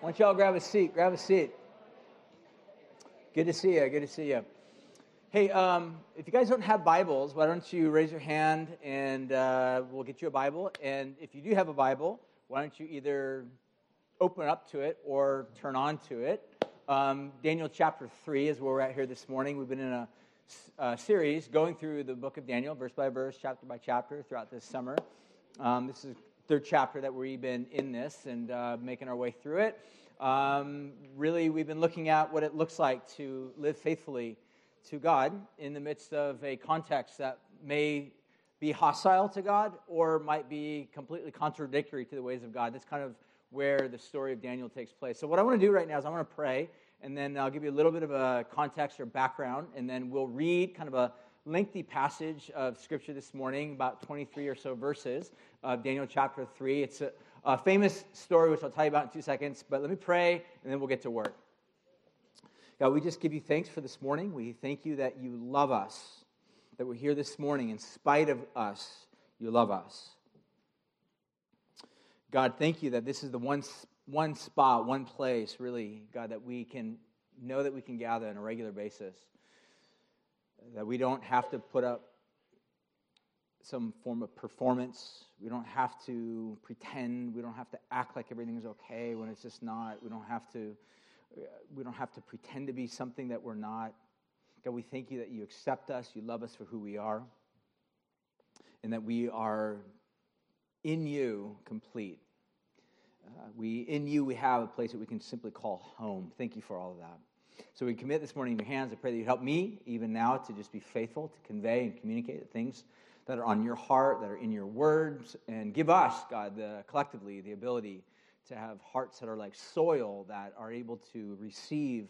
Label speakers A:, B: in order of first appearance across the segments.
A: Why don't y'all grab a seat? Grab a seat. Good to see you. Good to see you. Hey, um, if you guys don't have Bibles, why don't you raise your hand and uh, we'll get you a Bible. And if you do have a Bible, why don't you either open up to it or turn on to it? Um, Daniel chapter 3 is where we're at here this morning. We've been in a, a, series going through the book of Daniel, verse by verse, chapter by chapter, throughout this summer. Um, this is third chapter that we've been in this and uh, making our way through it. Um, really, we've been looking at what it looks like to live faithfully to God in the midst of a context that may be hostile to God or might be completely contradictory to the ways of God. That's kind of where the story of Daniel takes place. So, what I want to do right now is I want to pray, and then I'll give you a little bit of a context or background, and then we'll read kind of a lengthy passage of scripture this morning, about 23 or so verses of Daniel chapter 3. It's a, a famous story, which I'll tell you about in two seconds, but let me pray, and then we'll get to work. God, we just give you thanks for this morning. We thank you that you love us, that we're here this morning in spite of us. You love us. God, thank you that this is the one, one spot, one place, really, God, that we can know that we can gather on a regular basis. That we don't have to put up some form of performance. We don't have to pretend. We don't have to act like everything is okay when it's just not. We don't have to. We don't have to pretend to be something that we're not. God, we thank you that you accept us, you love us for who we are, and that we are in you complete. Uh, we, in you, we have a place that we can simply call home. Thank you for all of that. So we commit this morning in your hands. I pray that you help me, even now, to just be faithful, to convey and communicate the things that are on your heart, that are in your words, and give us, God, the, collectively, the ability to have hearts that are like soil that are able to receive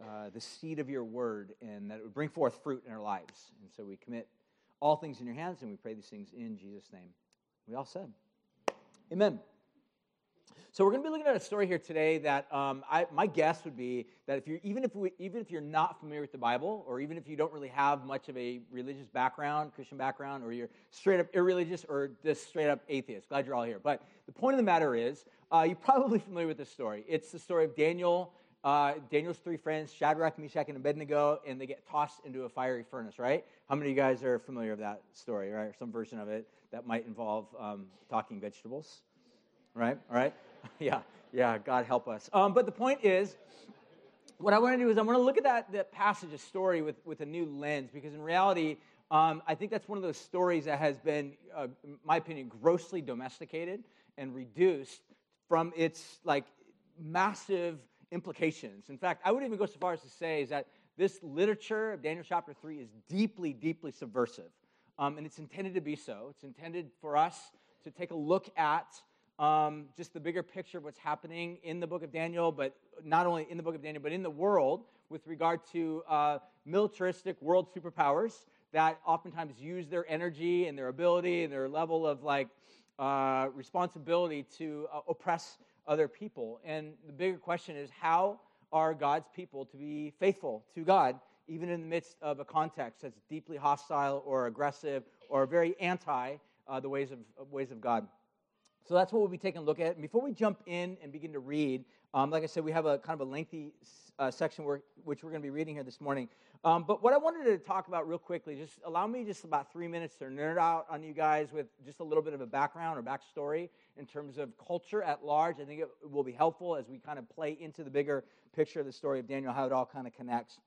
A: uh, the seed of your word and that it would bring forth fruit in our lives. And so we commit all things in your hands and we pray these things in Jesus' name. We all said, Amen. So we're going to be looking at a story here today that um, I, my guess would be that if you're even if we, even if you're not familiar with the Bible, or even if you don't really have much of a religious background, Christian background, or you're straight up irreligious or just straight up atheist, glad you're all here. But the point of the matter is, uh, you're probably familiar with this story. It's the story of Daniel. Uh, Daniel's three friends, Shadrach, Meshach, and Abednego, and they get tossed into a fiery furnace, right? How many of you guys are familiar with that story, right? Or some version of it that might involve um, talking vegetables, right? All right? yeah, yeah, God help us. Um, but the point is, what I want to do is I want to look at that, that passage, of story, with, with a new lens, because in reality, um, I think that's one of those stories that has been, uh, in my opinion, grossly domesticated and reduced from its like massive implications. In fact, I would even go so far as to say is that this literature of Daniel chapter 3 is deeply, deeply subversive. Um, and it's intended to be so. It's intended for us to take a look at um, just the bigger picture of what's happening in the book of Daniel, but not only in the book of Daniel, but in the world with regard to uh, militaristic world superpowers that oftentimes use their energy and their ability and their level of like uh, responsibility to uh, oppress other people. And the bigger question is how are God's people to be faithful to God, even in the midst of a context that's deeply hostile or aggressive or very anti uh, the ways of, ways of God? So that's what we'll be taking a look at. And before we jump in and begin to read, um, like I said, we have a kind of a lengthy uh, section where, which we're going to be reading here this morning. Um, but what I wanted to talk about real quickly, just allow me just about three minutes to nerd out on you guys with just a little bit of a background or backstory in terms of culture at large. I think it will be helpful as we kind of play into the bigger picture of the story of Daniel, how it all kind of connects.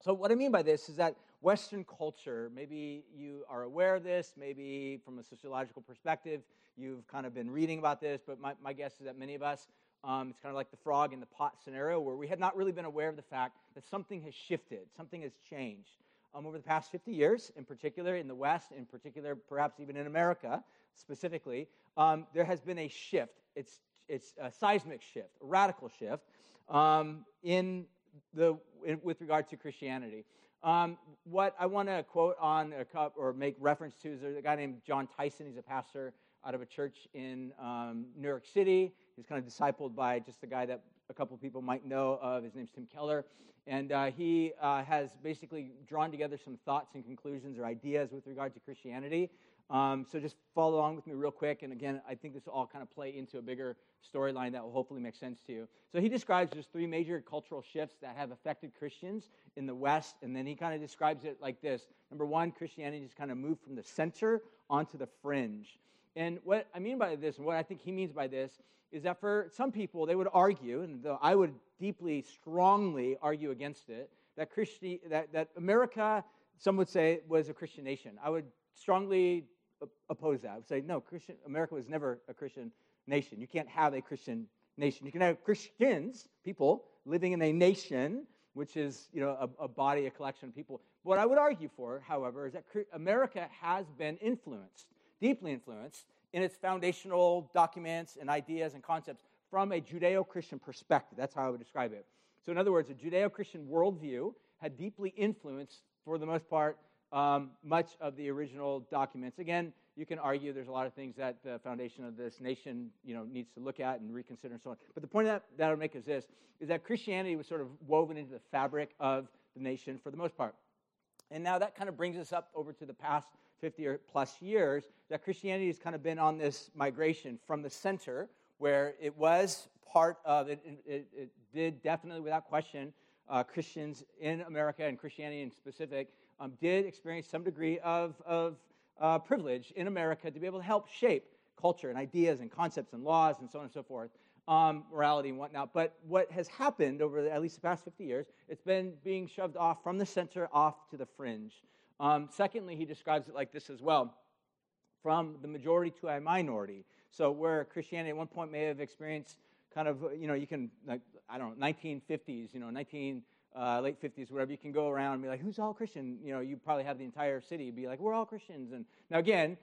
A: So, what I mean by this is that Western culture, maybe you are aware of this, maybe from a sociological perspective, you've kind of been reading about this, but my, my guess is that many of us, um, it's kind of like the frog in the pot scenario where we had not really been aware of the fact that something has shifted, something has changed. Um, over the past 50 years, in particular in the West, in particular perhaps even in America specifically, um, there has been a shift. It's, it's a seismic shift, a radical shift um, in the, in, with regard to Christianity. Um, what I want to quote on a cup or make reference to is a guy named Jon Tyson. He's a pastor out of a church in um, New York City. He's kind of discipled by just a guy that a couple people might know of. His name's Tim Keller. And uh, he uh, has basically drawn together some thoughts and conclusions or ideas with regard to Christianity Um, so just follow along with me real quick. And again, I think this will all kind of play into a bigger storyline that will hopefully make sense to you. So he describes just three major cultural shifts that have affected Christians in the West. And then he kind of describes it like this Number one, Christianity just kind of moved from the center onto the fringe. And what I mean by this, and what I think he means by this, is that for some people, they would argue, and I would deeply, strongly argue against it, that, Christi- that, that America, some would say, was a Christian nation. I would strongly oppose that. I would say, no, Christian, America was never a Christian nation. You can't have a Christian nation. You can have Christians, people, living in a nation, which is you know, a, a body, a collection of people. What I would argue for, however, is that America has been influenced, deeply influenced, in its foundational documents and ideas and concepts from a Judeo Christian perspective. That's how I would describe it. So, in other words, a Judeo Christian worldview had deeply influenced, for the most part, um, much of the original documents. Again, you can argue there's a lot of things that the foundation of this nation you know, needs to look at and reconsider and so on. But the point that, that I would make is this, is that Christianity was sort of woven into the fabric of the nation for the most part. And now that kind of brings us up over to the past 50 or plus years, that Christianity has kind of been on this migration from the center, where it was part of it, it, it did definitely, without question, uh, Christians in America and Christianity in specific um, did experience some degree of, of uh, privilege in America to be able to help shape culture and ideas and concepts and laws and so on and so forth, um, morality and whatnot. But what has happened over the, at least the past 50 years, it's been being shoved off from the center off to the fringe. Um, secondly, he describes it like this as well from the majority to a minority. So, where Christianity at one point may have experienced kind of, you know, you can, like, I don't know, 1950s, you know, 19, uh, late 50s, whatever, you can go around and be like, who's all Christian? You know, you probably have the entire city be like, we're all Christians. And now, again,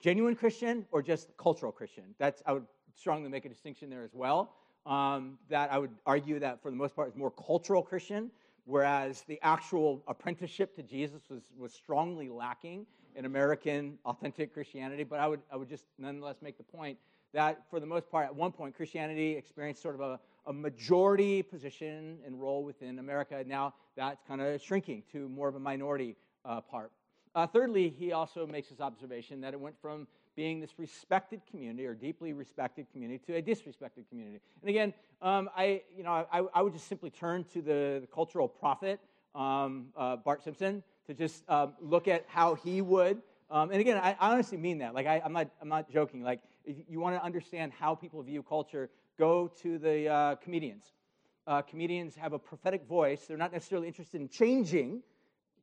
A: genuine Christian or just cultural Christian? That's, I would strongly make a distinction there as well. Um, that I would argue that for the most part is more cultural Christian, whereas the actual apprenticeship to Jesus was, was strongly lacking in American authentic Christianity. But I would, I would just nonetheless make the point that for the most part, at one point, Christianity experienced sort of a, a majority position and role within America. Now that's kind of shrinking to more of a minority uh, part. Uh, thirdly, he also makes this observation that it went from being this respected community or deeply respected community to a disrespected community. And again, um, I, you know, I, I, would just simply turn to the, the cultural prophet, um, uh, Bart Simpson, to just um, look at how he would. Um, and again, I, I, honestly mean that. Like, I, am not, I'm not joking. Like, if you want to understand how people view culture, go to the uh, comedians. Uh, comedians have a prophetic voice. They're not necessarily interested in changing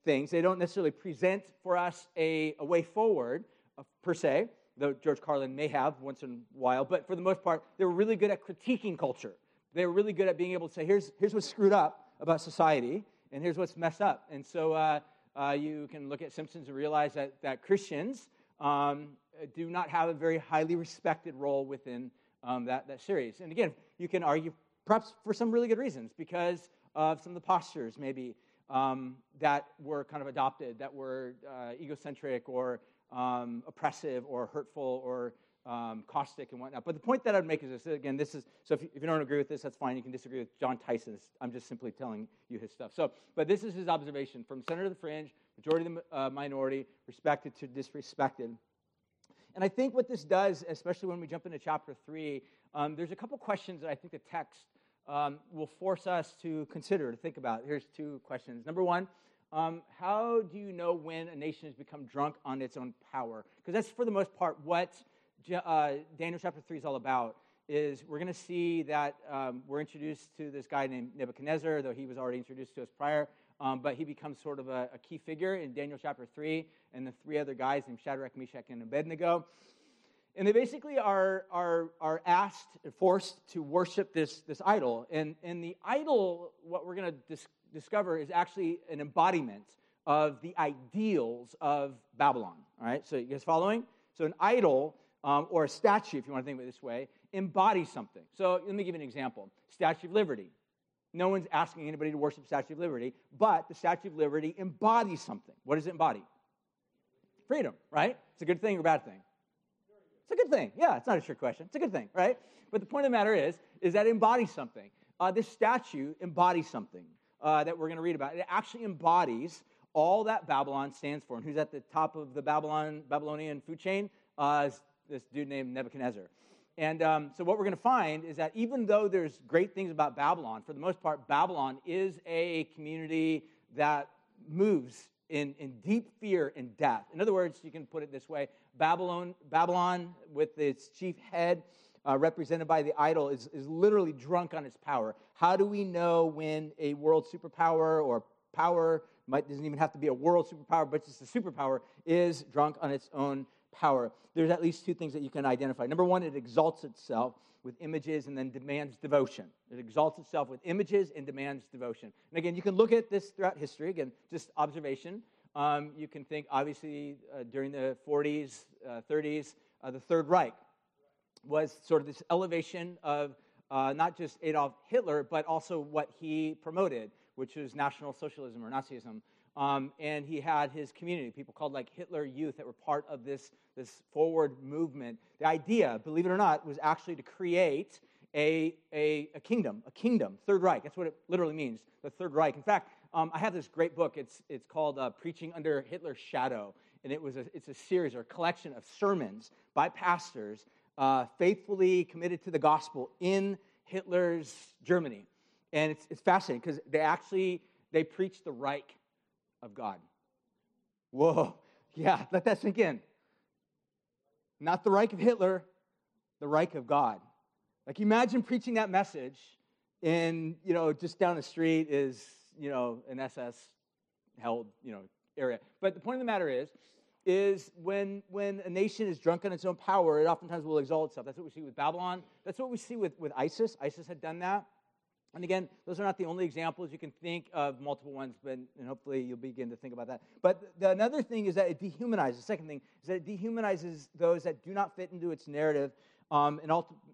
A: things. They don't necessarily present for us a, a way forward, uh, per se, though George Carlin may have once in a while. But for the most part, they were really good at critiquing culture. They were really good at being able to say, here's, here's what's screwed up about society, and here's what's messed up. And so uh, uh, you can look at Simpsons and realize that, that Christians um, do not have a very highly respected role within um, that, that series. And again, you can argue perhaps for some really good reasons because of some of the postures maybe um, that were kind of adopted, that were uh, egocentric or um, oppressive or hurtful or um, caustic and whatnot. But the point that I'd make is this again, this is so if you, if you, don't agree with this, that's fine. You can disagree with Jon Tyson. I'm just simply telling you his stuff. So, but this is his observation from center to the fringe, majority to the uh, minority, respected to disrespected. And I think what this does, especially when we jump into chapter three, um, there's a couple questions that I think the text um, will force us to consider, to think about. Here's two questions. Number one, um, how do you know when a nation has become drunk on its own power? Because that's, for the most part, what uh, Daniel chapter 3 is all about. Is we're going to see that um, we're introduced to this guy named Nebuchadnezzar, though he was already introduced to us prior. Um, but he becomes sort of a, a, key figure in Daniel chapter 3, and the three other guys named Shadrach, Meshach, and Abednego. And they basically are, are, are asked, and forced to worship this, this idol. And, and the idol, what we're going to dis- discover, is actually an embodiment of the ideals of Babylon. All right, so you guys following? So an idol, um, or a statue, if you want to think of it this way, embodies something. So let me give you an example Statue of Liberty. No one's asking anybody to worship Statue of Liberty, but the Statue of Liberty embodies something. What does it embody? Freedom, right? It's a good thing or bad thing? It's a good thing. Yeah, it's not a trick question. It's a good thing, right? But the point of the matter is, is that it embodies something. Uh, this statue embodies something uh, that we're going to read about. It actually embodies all that Babylon stands for. And who's at the top of the Babylon, Babylonian food chain? Uh, this dude named Nebuchadnezzar. And um, so, what we're going to find is that even though there's great things about Babylon, for the most part, Babylon is a community that moves in, in deep fear and death. In other words, you can put it this way Babylon, Babylon with its chief head, uh, represented by the idol, is, is literally drunk on its power. How do we know when a world superpower or power might, doesn't even have to be a world superpower, but just a superpower, is drunk on its own power. There's at least two things that you can identify. Number one, it exalts itself with images and then demands devotion. It exalts itself with images and demands devotion. And again, you can look at this throughout history. Again, just observation. Um, you can think, obviously, uh, during the 40s, uh, 30s, uh, the Third Reich was sort of this elevation of uh, not just Adolf Hitler, but also what he promoted, which was National Socialism or Nazism. Um, and he had his community, people called like Hitler Youth, that were part of this, this forward movement. The idea, believe it or not, was actually to create a, a, a kingdom, a kingdom, Third Reich. That's what it literally means, the Third Reich. In fact, um, I have this great book. It's, it's called uh, Preaching Under Hitler's Shadow. And it was a, it's a series or a collection of sermons by pastors uh, faithfully committed to the gospel in Hitler's Germany. And it's, it's fascinating because they actually, they preach the Reich of God. Whoa, yeah, let that sink in. Not the Reich of Hitler, the Reich of God. Like imagine preaching that message and, you know, just down the street is, you know, an SS held, you know, area. But the point of the matter is, is when, when a nation is drunk on its own power, it oftentimes will exalt itself. That's what we see with Babylon. That's what we see with, with ISIS. ISIS had done that. And again, those are not the only examples. You can think of multiple ones, but and hopefully you'll begin to think about that. But the, another thing is that it dehumanizes. The second thing is that it dehumanizes those that do not fit into its narrative um, and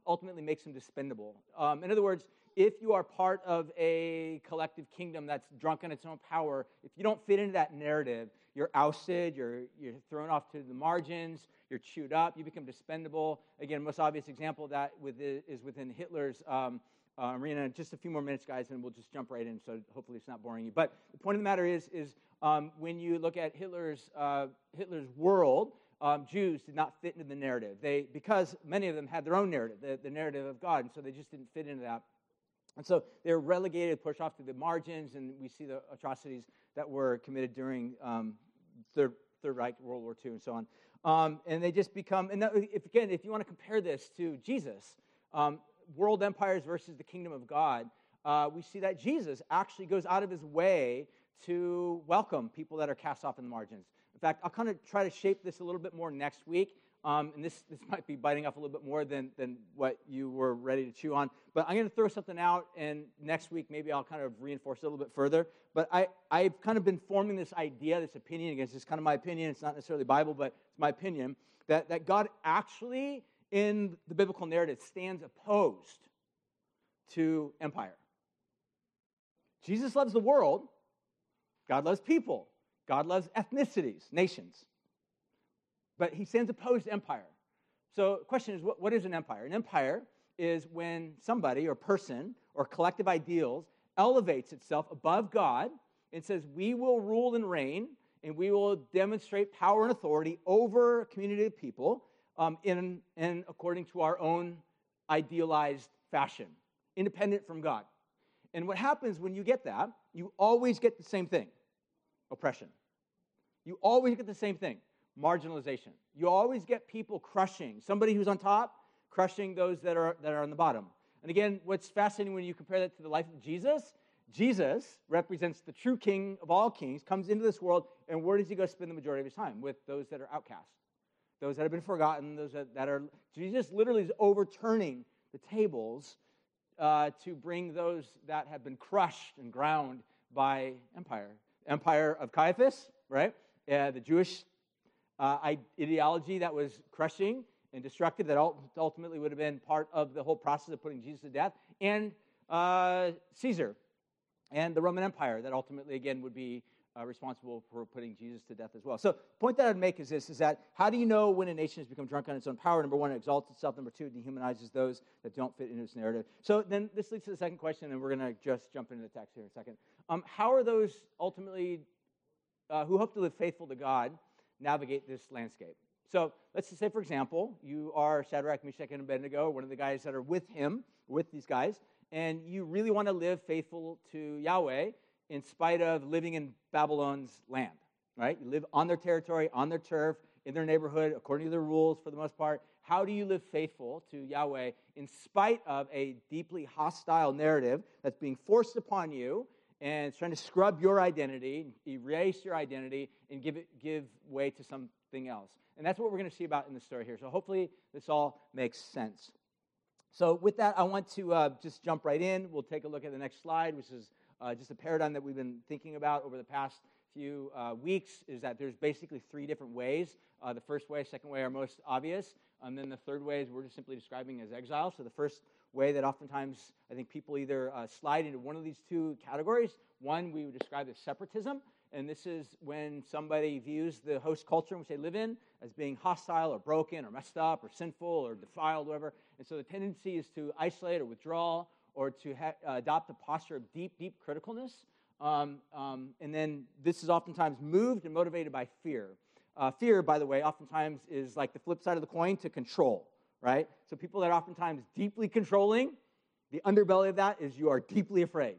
A: ultimately makes them dispendable. Um, in other words, if you are part of a collective kingdom that's drunk on its own power, if you don't fit into that narrative, you're ousted, you're, you're thrown off to the margins, you're chewed up, you become dispendable. Again, most obvious example of that with, is within Hitler's um, uh, arena. Just a few more minutes, guys, and we'll just jump right in. So hopefully it's not boring you. But the point of the matter is, is um, when you look at Hitler's uh, Hitler's world, um, Jews did not fit into the narrative. They because many of them had their own narrative, the, the narrative of God, and so they just didn't fit into that. And so they were relegated, pushed off to the margins, and we see the atrocities that were committed during um, Third, Third Reich, World War II, and so on. Um, and they just become, and if, again, if you want to compare this to Jesus, um, world empires versus the kingdom of God, uh, we see that Jesus actually goes out of his way to welcome people that are cast off in the margins. In fact, I'll kind of try to shape this a little bit more next week. Um, and this, this might be biting off a little bit more than, than what you were ready to chew on. But I'm going to throw something out, and next week maybe I'll kind of reinforce it a little bit further. But I, I've kind of been forming this idea, this opinion, against it's kind of my opinion, it's not necessarily Bible, but it's my opinion, that, that God actually in the biblical narrative stands opposed to empire. Jesus loves the world, God loves people, God loves ethnicities, nations. But he stands opposed to empire. So, the question is what, what is an empire? An empire is when somebody or person or collective ideals elevates itself above God and says, We will rule and reign, and we will demonstrate power and authority over a community of people um, in, in according to our own idealized fashion, independent from God. And what happens when you get that, you always get the same thing oppression. You always get the same thing marginalization. You always get people crushing somebody who's on top, crushing those that are, that are on the bottom. And again, what's fascinating when you compare that to the life of Jesus, Jesus represents the true king of all kings, comes into this world, and where does he go spend the majority of his time? With those that are outcast those that have been forgotten, those that, that are. Jesus literally is overturning the tables uh, to bring those that have been crushed and ground by empire. Empire of Caiaphas, right? The Jewish uh, ideology that was crushing and destructive, that ultimately would have been part of the whole process of putting Jesus to death, and uh, Caesar and the Roman Empire, that ultimately, again, would be uh, responsible for putting Jesus to death as well. So, the point that I'd make is this: is that how do you know when a nation has become drunk on its own power? Number one, it exalts itself. Number two, it dehumanizes those that don't fit into its narrative. So then this leads to the second question, and we're going to just jump into the text here in a second. Um, how are those ultimately uh, who hope to live faithful to God navigate this landscape. So let's just say, for example, you are Shadrach, Meshach, and Abednego, one of the guys that are with him, with these guys, and you really want to live faithful to Yahweh in spite of living in Babylon's land, right? You live on their territory, on their turf, in their neighborhood, according to their rules for the most part. How do you live faithful to Yahweh in spite of a deeply hostile narrative that's being forced upon you and it's trying to scrub your identity, erase your identity, and give, it, give way to something else? And that's what we're going to see about in the story here. So hopefully this all makes sense. So with that, I want to uh, just jump right in. We'll take a look at the next slide, which is uh, just a paradigm that we've been thinking about over the past few uh, weeks. Is that there's basically three different ways. Uh, the first way, second way are most obvious, and then the third way is we're just simply describing as exile. So the first way that oftentimes I think people either uh, slide into one of these two categories. One we would describe as separatism, and this is when somebody views the host culture in which they live in as being hostile or broken or messed up or sinful or defiled, whatever. And so the tendency is to isolate or withdraw or to ha- uh, adopt a posture of deep, deep criticalness. Um, um, and then this is oftentimes moved and motivated by fear. Uh, fear, by the way, oftentimes is like the flip side of the coin to control, right? So people that are oftentimes deeply controlling, the underbelly of that is you are deeply afraid.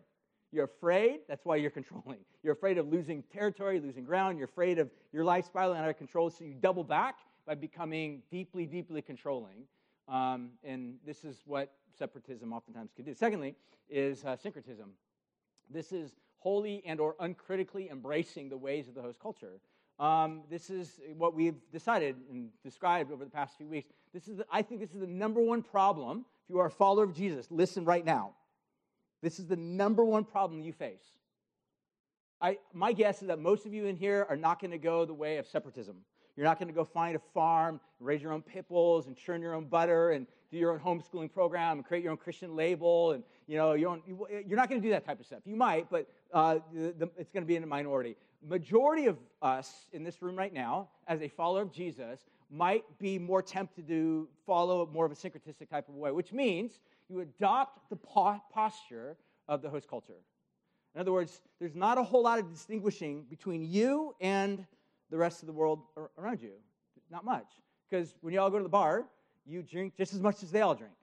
A: You're afraid, that's why you're controlling. You're afraid of losing territory, losing ground. You're afraid of your life spiraling out of control, so you double back by becoming deeply, deeply controlling. Um, and this is what separatism oftentimes can do. Secondly, is uh, syncretism. This is wholly and or uncritically embracing the ways of the host culture. Um, this is what we've decided and described over the past few weeks. This is, the, I think, this is the number one problem. If you are a follower of Jesus, listen right now. This is the number one problem you face. I, my guess is that most of you in here are not going to go the way of separatism. You're not going to go find a farm, raise your own pit bulls, and churn your own butter, and do your own homeschooling program, and create your own Christian label, and you know you are not going to do that type of stuff. You might, but uh, the, the, it's going to be in a minority. Majority of us in this room right now, as a follower of Jesus, might be more tempted to follow more of a syncretistic type of way, which means you adopt the posture of the host culture. In other words, there's not a whole lot of distinguishing between you and the rest of the world around you. Not much. Because when you all go to the bar, you drink just as much as they all drink.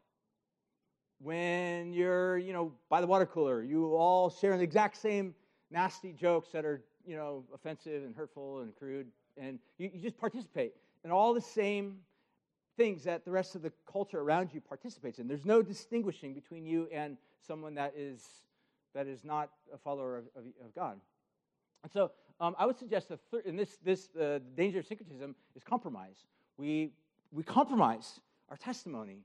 A: When you're, you know, by the water cooler, you all share the exact same nasty jokes that are, you know, offensive and hurtful and crude. And you, you just participate in all the same things that the rest of the culture around you participates in. There's no distinguishing between you and someone that is, that is not a follower of, of, of God. And so um, I would suggest that thir- in this, this uh, danger of syncretism is compromise. We, we compromise our testimony.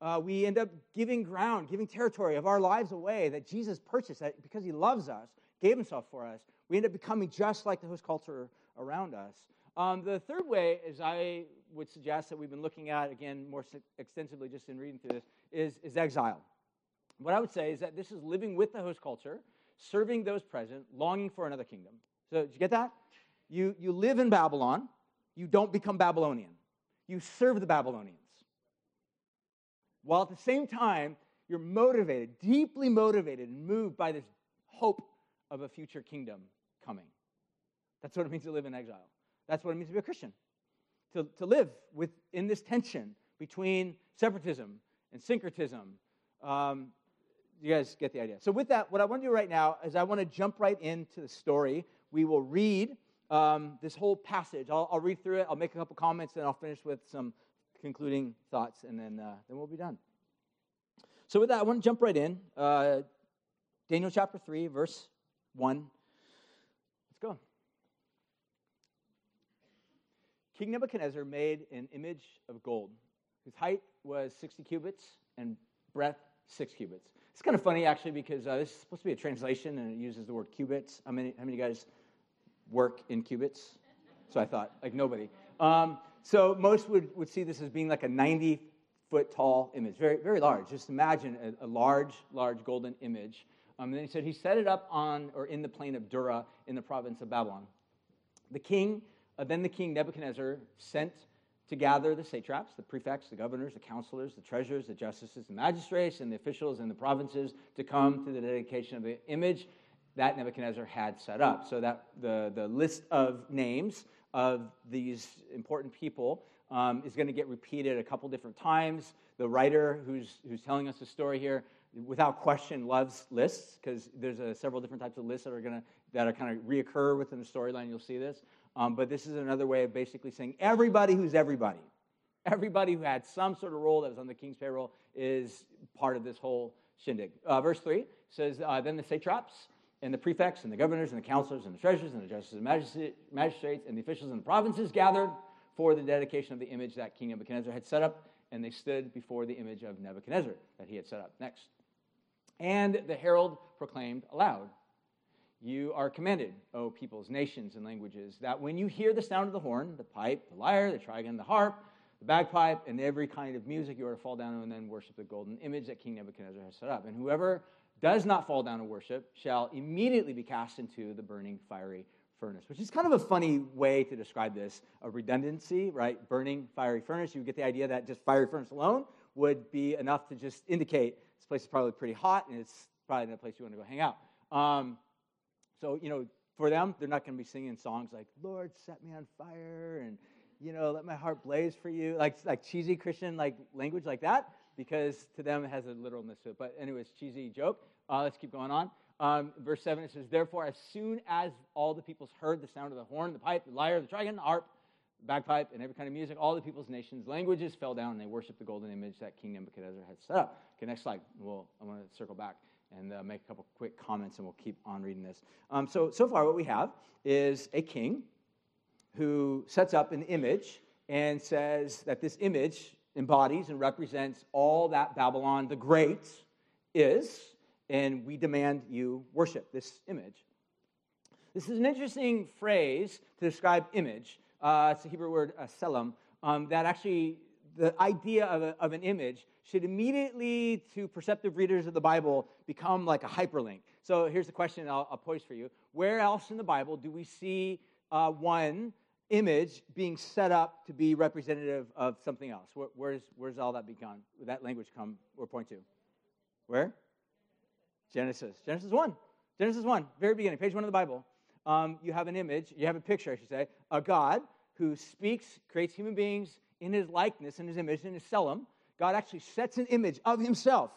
A: Uh, we end up giving ground, giving territory of our lives away that Jesus purchased that because he loves us, gave himself for us. We end up becoming just like the host culture around us. Um, the third way, as I would suggest that we've been looking at, again, more extensively just in reading through this, is, is exile. What I would say is that this is living with the host culture, serving those present, longing for another kingdom. So, did you get that? You, you live in Babylon, you don't become Babylonian. You serve the Babylonians. While at the same time, you're motivated, deeply motivated, and moved by this hope of a future kingdom coming. That's what it means to live in exile. That's what it means to be a Christian. To, to live with, in this tension between separatism and syncretism. Um, you guys get the idea. So, with that, what I want to do right now is I want to jump right into the story. We will read um, this whole passage. I'll, I'll, read through it, I'll make a couple comments, and I'll finish with some concluding thoughts, and then, uh, then we'll be done. So, with that, I want to jump right in. Uh, Daniel chapter 3, verse 1. Let's go. King Nebuchadnezzar made an image of gold whose height was 60 cubits and breadth 6 cubits. It's kind of funny, actually, because uh, this is supposed to be a translation and it uses the word cubits. How many, how many guys work in cubits? So I thought, like nobody. Um, so most would, would see this as being like a 90 foot tall image, very, very large. Just imagine a, a large, large golden image. Um, and then he said he set it up on or in the plain of Dura in the province of Babylon. The king uh, then the king Nebuchadnezzar sent to gather the satraps, the prefects, the governors, the counselors, the treasurers, the justices, the magistrates, and the officials in the provinces to come to the dedication of the image that Nebuchadnezzar had set up. So that the, the list of names of these important people um, is going to get repeated a couple different times. The writer who's, who's telling us the story here, without question, loves lists because there's a, several different types of lists that are going to that are kind of reoccur within the storyline. You'll see this, um, but this is another way of basically saying everybody who's everybody, everybody who had some sort of role that was on the king's payroll is part of this whole shindig. Uh, verse three says, uh, "Then the satraps." and the prefects and the governors and the counselors and the treasurers and the justices and magistrates and the officials in the provinces gathered for the dedication of the image that King Nebuchadnezzar had set up, and they stood before the image of Nebuchadnezzar that he had set up. Next. And the herald proclaimed aloud, You are commanded, O peoples, nations, and languages, that when you hear the sound of the horn, the pipe, the lyre, the trigon, the harp, the bagpipe, and every kind of music, you are to fall down and then worship the golden image that King Nebuchadnezzar has set up. And whoever does not fall down and worship shall immediately be cast into the burning fiery furnace, which is kind of a funny way to describe this a redundancy, right? Burning fiery furnace. You get the idea that just fiery furnace alone would be enough to just indicate this place is probably pretty hot and it's probably not a place you want to go hang out. Um, so, you know, for them, they're not going to be singing songs like, Lord, set me on fire and, you know, let my heart blaze for you, like, like cheesy Christian like language like that because to them it has a literalness to it. But anyways, cheesy joke. Uh, let's keep going on. Um, verse 7, it says, Therefore, as soon as all the peoples heard the sound of the horn, the pipe, the lyre, the trigon, the harp, bagpipe, and every kind of music, all the people's nations' languages fell down and they worshiped the golden image that King Nebuchadnezzar had set up. Okay, next slide. We'll, I want to circle back and uh, make a couple quick comments and we'll keep on reading this. Um, so, so far, what we have is a king who sets up an image and says that this image embodies and represents all that Babylon the Great is, and we demand you worship this image. This is an interesting phrase to describe image. Uh, it's a Hebrew word, uh, selam, um, that actually the idea of, a, of, an image should immediately, to perceptive readers of the Bible, become like a hyperlink. So here's the question I'll, I'll pose for you Where else in the Bible do we see uh, one image being set up to be representative of something else. Where, where's, where's all that begun? That language come or point to? Where? Genesis. Genesis 1. Genesis 1, very beginning, page 1 of the Bible. Um, you have an image, you have a picture, I should say, a God who speaks, creates human beings in his likeness, in his image, in his selam. God actually sets an image of himself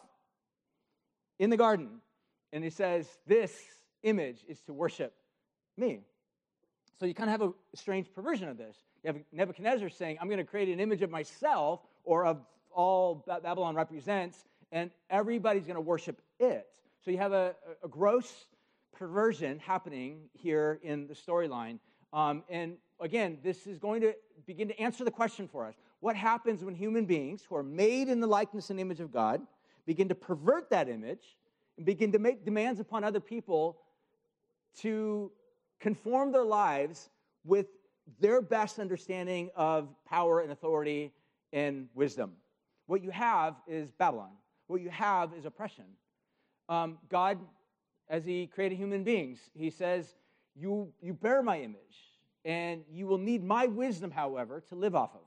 A: in the garden. And he says, This image is to worship me. So you kind of have a strange perversion of this. You have Nebuchadnezzar saying, I'm going to create an image of myself or of all Babylon represents, and everybody's going to worship it. So you have a, a gross perversion happening here in the storyline. Um, and again, this is going to begin to answer the question for us what happens when human beings who are made in the likeness and image of God begin to pervert that image and begin to make demands upon other people to conform their lives with their best understanding of power and authority and wisdom. What you have is Babylon. What you have is oppression. Um, God, as He created human beings, He says, you, you bear my image, and you will need my wisdom, however, to live off of.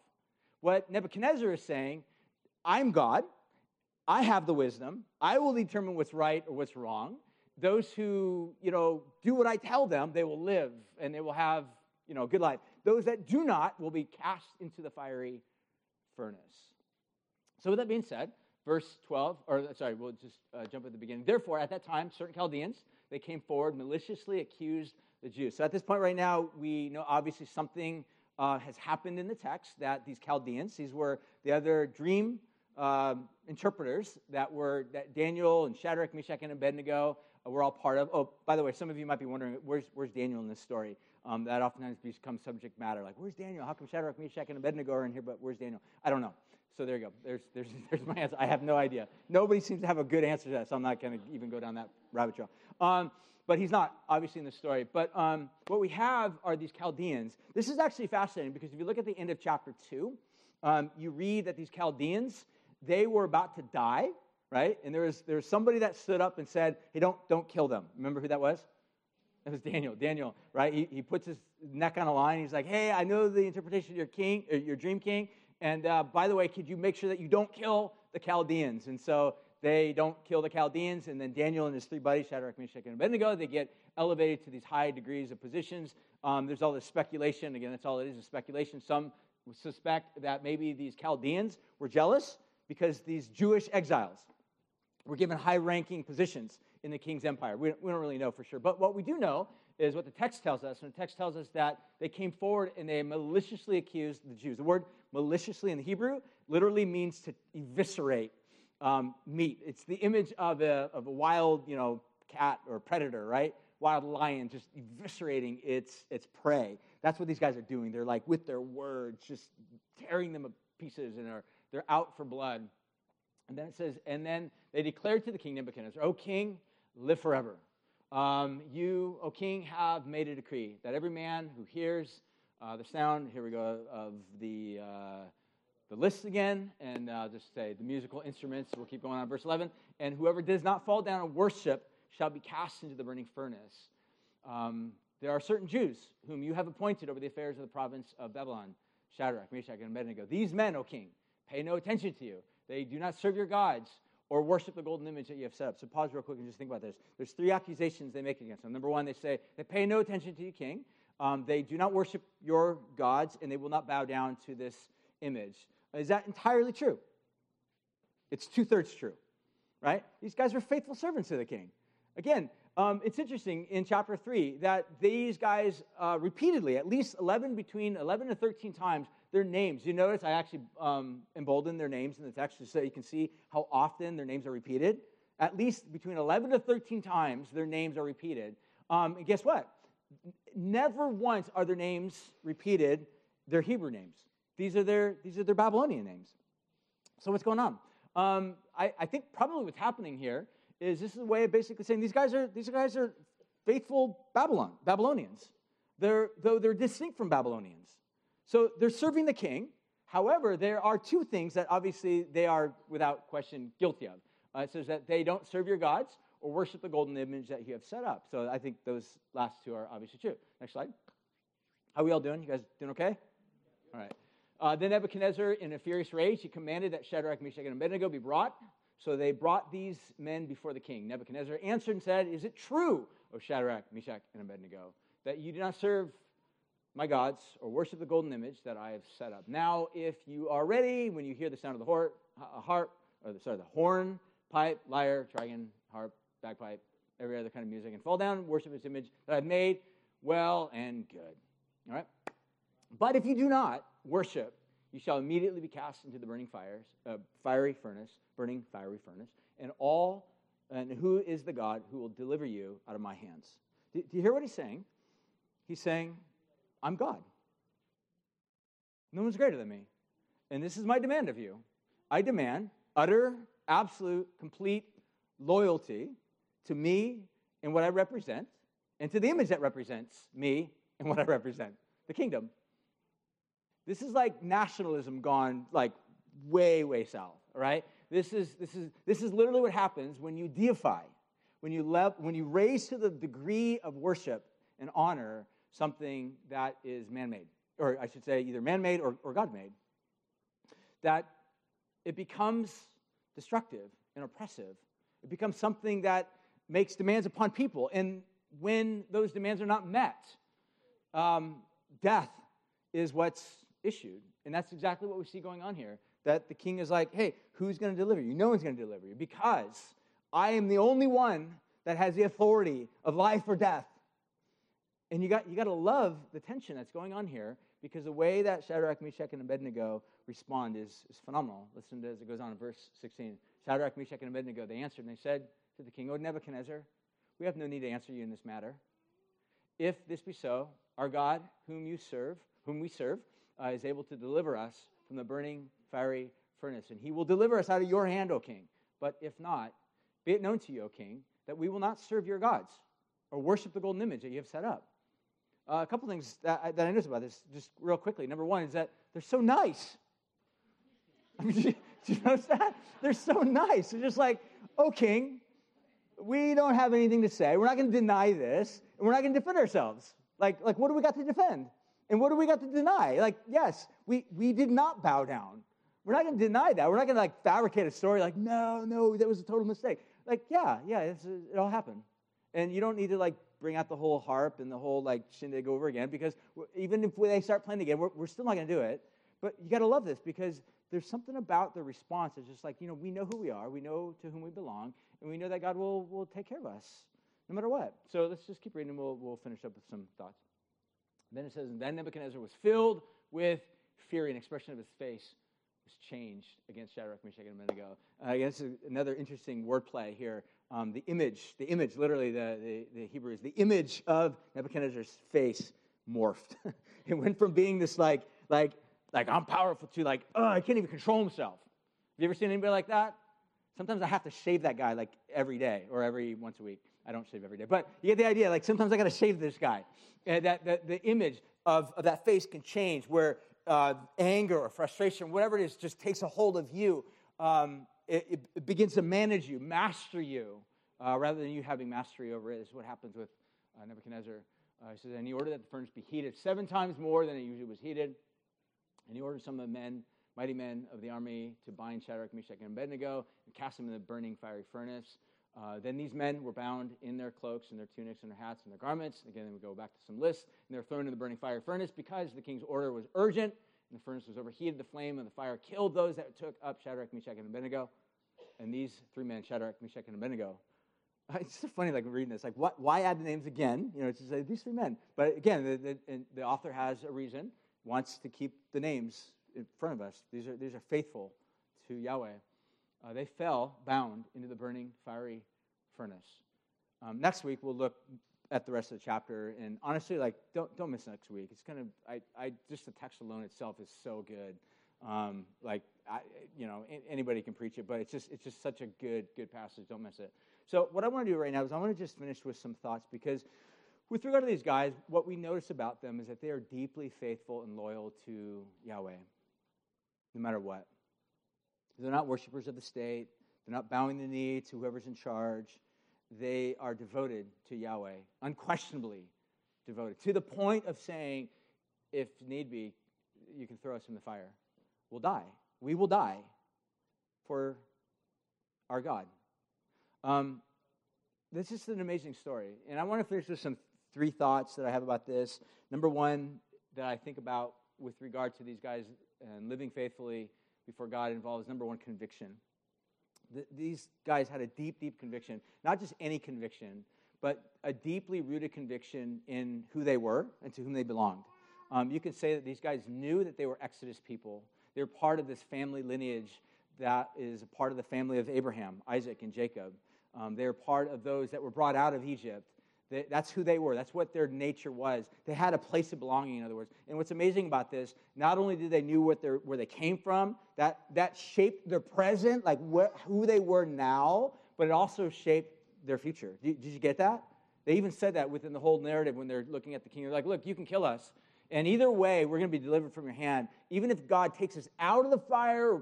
A: What Nebuchadnezzar is saying, I'm God, I have the wisdom, I will determine what's right or what's wrong those who, you know, do what I tell them, they will live and they will have, you know, good life. Those that do not will be cast into the fiery furnace. So with that being said, verse 12, or sorry, we'll just uh, jump at the beginning. Therefore, at that time, certain Chaldeans, they came forward, maliciously accused the Jews. So at this point right now, we know obviously something uh, has happened in the text that these Chaldeans, these were the other dream uh, interpreters that were that Daniel and Shadrach, Meshach, and Abednego we're all part of. Oh, by the way, some of you might be wondering, where's, where's Daniel in this story? Um, that oftentimes becomes subject matter. Like, where's Daniel? How come Shadrach, Meshach, and Abednego are in here, but where's Daniel? I don't know. So there you go. There's, there's, there's my answer. I have no idea. Nobody seems to have a good answer to that, so I'm not going to even go down that rabbit trail. Um, but he's not, obviously, in the story. But um, what we have are these Chaldeans. This is actually fascinating because if you look at the end of chapter 2, um, you read that these Chaldeans, they were about to die right? And there was, there was somebody that stood up and said, hey, don't, don't kill them. Remember who that was? It was Daniel. Daniel, right? He, he puts his neck on a line. He's like, hey, I know the interpretation of your king, your dream king. And uh, by the way, could you make sure that you don't kill the Chaldeans? And so they don't kill the Chaldeans, and then Daniel and his three buddies, Shadrach, Meshach, and Abednego, they get elevated to these high degrees of positions. Um, there's all this speculation. Again, that's all it is, is speculation. Some suspect that maybe these Chaldeans were jealous because these Jewish exiles were given high ranking positions in the king's empire. We, we don't really know for sure. But what we do know is what the text tells us. And the text tells us that they came forward and they maliciously accused the Jews. The word maliciously in the Hebrew literally means to eviscerate um, meat. It's the image of a, of a wild, you know, cat or predator, right? Wild lion just eviscerating its, its prey. That's what these guys are doing. They're like, with their words, just tearing them to pieces and are, they're out for blood. And then it says, and then they declared to the king Nebuchadnezzar, O king, live forever. Um, you, O king, have made a decree that every man who hears uh, the sound, here we go, of the, uh, the list again, and uh, just say the musical instruments, we'll keep going on, verse 11, and whoever does not fall down and worship shall be cast into the burning furnace. Um, there are certain Jews whom you have appointed over the affairs of the province of Babylon, Shadrach, Meshach, and Abednego. These men, O king, pay no attention to you. They do not serve your gods or worship the golden image that you have set up. So pause real quick and just think about this. There's three accusations they make against them. Number one, they say they pay no attention to you, king. Um, they do not worship your gods, and they will not bow down to this image. Is that entirely true? It's two thirds true, right? These guys were faithful servants of the king. Again, um, it's interesting in chapter 3 that these guys uh, repeatedly, at least 11, between 11 to 13 times, their names. You notice I actually um, emboldened their names in the text so you can see how often their names are repeated. At least between 11 to 13 times, their names are repeated. Um, and guess what? Never once are their names repeated, their Hebrew names. These are their, these are their Babylonian names. So what's going on? Um, I, I think probably what's happening here is this is a way of basically saying these guys are, these guys are faithful Babylon, Babylonians. They're, though they're distinct from Babylonians. So they're serving the king. However, there are two things that obviously they are without question guilty of. Uh, it says that they don't serve your gods or worship the golden image that you have set up. So I think those last two are obviously true. Next slide. How are we all doing? You guys doing okay? All right. Uh, then Nebuchadnezzar, in a furious rage, he commanded that Shadrach, Meshach, and Abednego be brought. So they brought these men before the king. Nebuchadnezzar answered and said, Is it true, O Shadrach, Meshach, and Abednego, that you do not serve my gods or worship the golden image that I have set up? Now, if you are ready, when you hear the sound of the harp, harp or the, sorry, the horn, pipe, lyre, trigon, harp, bagpipe, every other kind of music, and fall down and worship this image that I've made, well and good. All right? But if you do not worship, you shall immediately be cast into the burning fires, uh, fiery furnace, burning fiery furnace, and all, and who is the God who will deliver you out of my hands? Do, do you hear what he's saying? He's saying, I'm God. No one's greater than me. And this is my demand of you. I demand utter, absolute, complete loyalty to me and what I represent, and to the image that represents me and what I represent the kingdom. This is like nationalism gone like way, way south, right? This is, this is, this is literally what happens when you deify, when you, le- when you raise to the degree of worship and honor something that is man made, or I should say, either man made or, or God made, that it becomes destructive and oppressive. It becomes something that makes demands upon people. And when those demands are not met, um, death is what's issued. And that's exactly what we see going on here. That the king is like, hey, who's going to deliver you? No one's going to deliver you because I am the only one that has the authority of life or death. And you got, you got to love the tension that's going on here because the way that Shadrach, Meshach, and Abednego respond is, is phenomenal. Listen to as it goes on in verse 16. Shadrach, Meshach, and Abednego, they answered and they said to the king, O Nebuchadnezzar, we have no need to answer you in this matter. If this be so, our God, whom you serve, whom we serve, uh, is able to deliver us from the burning fiery furnace. And he will deliver us out of your hand, O king. But if not, be it known to you, O king, that we will not serve your gods or worship the golden image that you have set up. Uh, a couple things that I, that I noticed about this, just real quickly. Number one is that they're so nice. I mean, do you notice that? They're so nice. They're just like, oh, king, we don't have anything to say. We're not going to deny this, and we're not going to defend ourselves. Like, like, what do we got to defend? And what do we got to deny? Like, yes, we, we did not bow down. We're not going to deny that. We're not going to like fabricate a story like, no, no, that was a total mistake. Like, yeah, yeah, it all happened. And you don't need to like bring out the whole harp and the whole like shindig over again because even if they start playing again, we're, we're still not going to do it. But you got to love this because there's something about the response. It's just like, you know, we know who we are, we know to whom we belong, and we know that God will, will take care of us no matter what. So let's just keep reading and we'll, we'll finish up with some thoughts. Then it says, and then Nebuchadnezzar was filled with fury, and expression of his face was changed against Shadrach, Meshach, and Abednego. Uh, another interesting wordplay here. Um, the image, the image, literally the, the, the Hebrew is the image of Nebuchadnezzar's face morphed. it went from being this like, like, like I'm powerful to like, oh, I can't even control himself. Have you ever seen anybody like that? Sometimes I have to shave that guy like every day or every once a week. I don't shave every day, but you get the idea. Like sometimes I got to shave this guy. And that, that the image of, of that face can change where uh, anger or frustration, whatever it is, just takes a hold of you. Um, it, it, begins to manage you, master you, uh, rather than you having mastery over it. This is what happens with uh, Nebuchadnezzar. Uh, he says, and he ordered that the furnace be heated seven times more than it usually was heated. And he ordered some of the men, mighty men of the army, to bind Shadrach, Meshach, and Abednego and cast them in the burning fiery furnace. Uh, then these men were bound in their cloaks and their tunics and their hats and their garments. Again, we go back to some lists. And they're thrown in the burning fire furnace because the king's order was urgent. And the furnace was overheated. The flame and the fire killed those that took up Shadrach, Meshach, and Abednego. And these three men, Shadrach, Meshach, and Abednego, it's so funny, like reading this. Like, what, why add the names again? You know, it's just like these three men. But again, the, the, the author has a reason, wants to keep the names in front of us. These are, these are faithful to Yahweh uh, they fell bound into the burning fiery furnace. Um, next week, we'll look at the rest of the chapter. And honestly, like, don't, don't miss next week. It's going to, I, just the text alone itself is so good. Um, like, I, you know, anybody can preach it, but it's just, it's just such a good, good passage. Don't miss it. So, what I want to do right now is I want to just finish with some thoughts because with regard to these guys, what we notice about them is that they are deeply faithful and loyal to Yahweh, no matter what. They're not worshipers of the state. They're not bowing the knee to whoever's in charge. They are devoted to Yahweh, unquestionably devoted, to the point of saying, if need be, you can throw us in the fire. We'll die. We will die for our God. Um, this is an amazing story. And I want to finish with some three thoughts that I have about this. Number one, that I think about with regard to these guys and living faithfully before God involves number one, conviction. The, these guys had a deep, deep conviction, not just any conviction, but a deeply rooted conviction in who they were and to whom they belonged. Um, you could say that these guys knew that they were Exodus people. They were part of this family lineage that is part of the family of Abraham, Isaac, and Jacob. Um, they were part of those that were brought out of Egypt. That's who they were. That's what their nature was. They had a place of belonging, in other words. And what's amazing about this, not only did they knew what where they came from, that, that shaped their present, like what, who they were now, but it also shaped their future. Did, did you get that? They even said that within the whole narrative when they're looking at the king. They're like, look, you can kill us. And either way, we're going to be delivered from your hand. Even if God takes us out of the fire,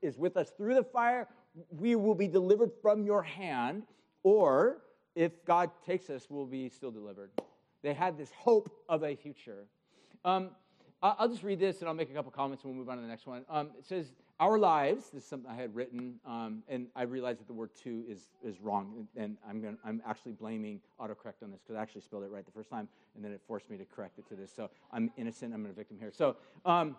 A: is with us through the fire, we will be delivered from your hand. Or if God takes us, we'll be still delivered. They had this hope of a future. Um, I'll just read this and I'll make a couple comments and we'll move on to the next one. Um, it says, Our lives, this is something I had written, um, and I realized that the word to is, is wrong, and I'm, gonna, I'm actually blaming autocorrect on this because I actually spelled it right the first time, and then it forced me to correct it to this. So I'm innocent, I'm a victim here. So, um,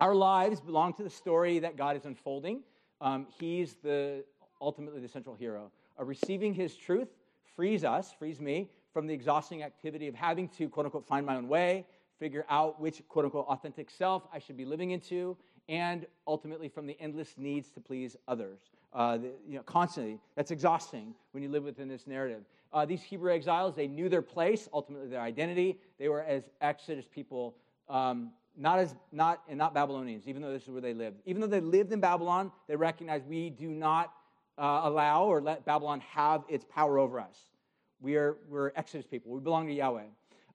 A: our lives belong to the story that God is unfolding. Um, he's the ultimately the central hero. Uh, receiving his truth frees us, frees me from the exhausting activity of having to, quote unquote, find my own way, figure out which, quote unquote, authentic self I should be living into, and ultimately from the endless needs to please others. Uh, the, you know, constantly. That's exhausting when you live within this narrative. Uh, these Hebrew exiles, they knew their place, ultimately their identity. They were as Exodus people, um, not as not and not Babylonians, even though this is where they lived. Even though they lived in Babylon, they recognized we do not uh, allow or let Babylon have its power over us. We are, we're Exodus people. We belong to Yahweh.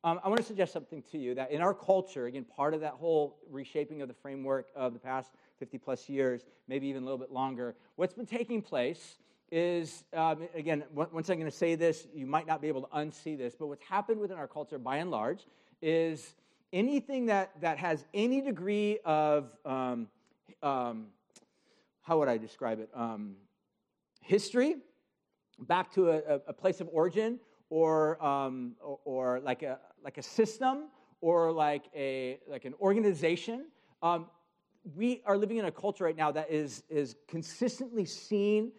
A: Um, I want to suggest something to you that in our culture, again, part of that whole reshaping of the framework of the past 50 plus years, maybe even a little bit longer, what's been taking place is, um, again, once I'm going to say this, you might not be able to unsee this, but what's happened within our culture by and large is anything that, that has any degree of um, um, how would I describe it? Um, history, back to a, a, place of origin, or, um, or, or, like, a, like a system, or like, a, like an organization. Um, we are living in a culture right now that is, is consistently seen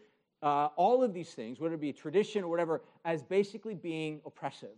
A: uh, all of these things, whether it be tradition or whatever, as basically being oppressive.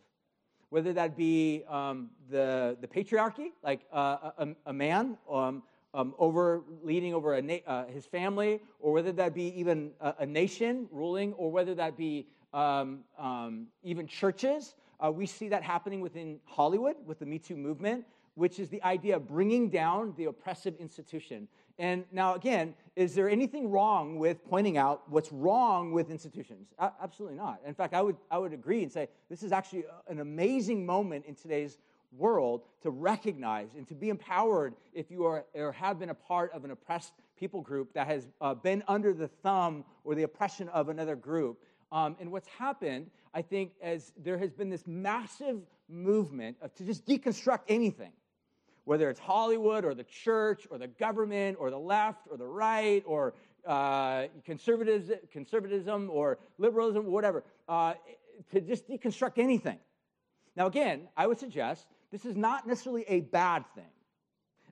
A: Whether that be um, the, the patriarchy, like uh, a, a, man um, um, over leading over a na- uh, his family, or whether that be even a, a nation ruling, or whether that be um, um, even churches. Uh, we see that happening within Hollywood with the Me Too movement, which is the idea of bringing down the oppressive institution. And now, again, is there anything wrong with pointing out what's wrong with institutions? A- absolutely not. In fact, I would, I would agree and say this is actually an amazing moment in today's world to recognize and to be empowered if you are or have been a part of an oppressed people group that has uh, been under the thumb or the oppression of another group. Um, and what's happened, I think, as there has been this massive movement of, to just deconstruct anything whether it's Hollywood or the church or the government or the left or the right or uh, conservatism, conservatism or liberalism, whatever, uh, to just deconstruct anything. Now, again, I would suggest this is not necessarily a bad thing,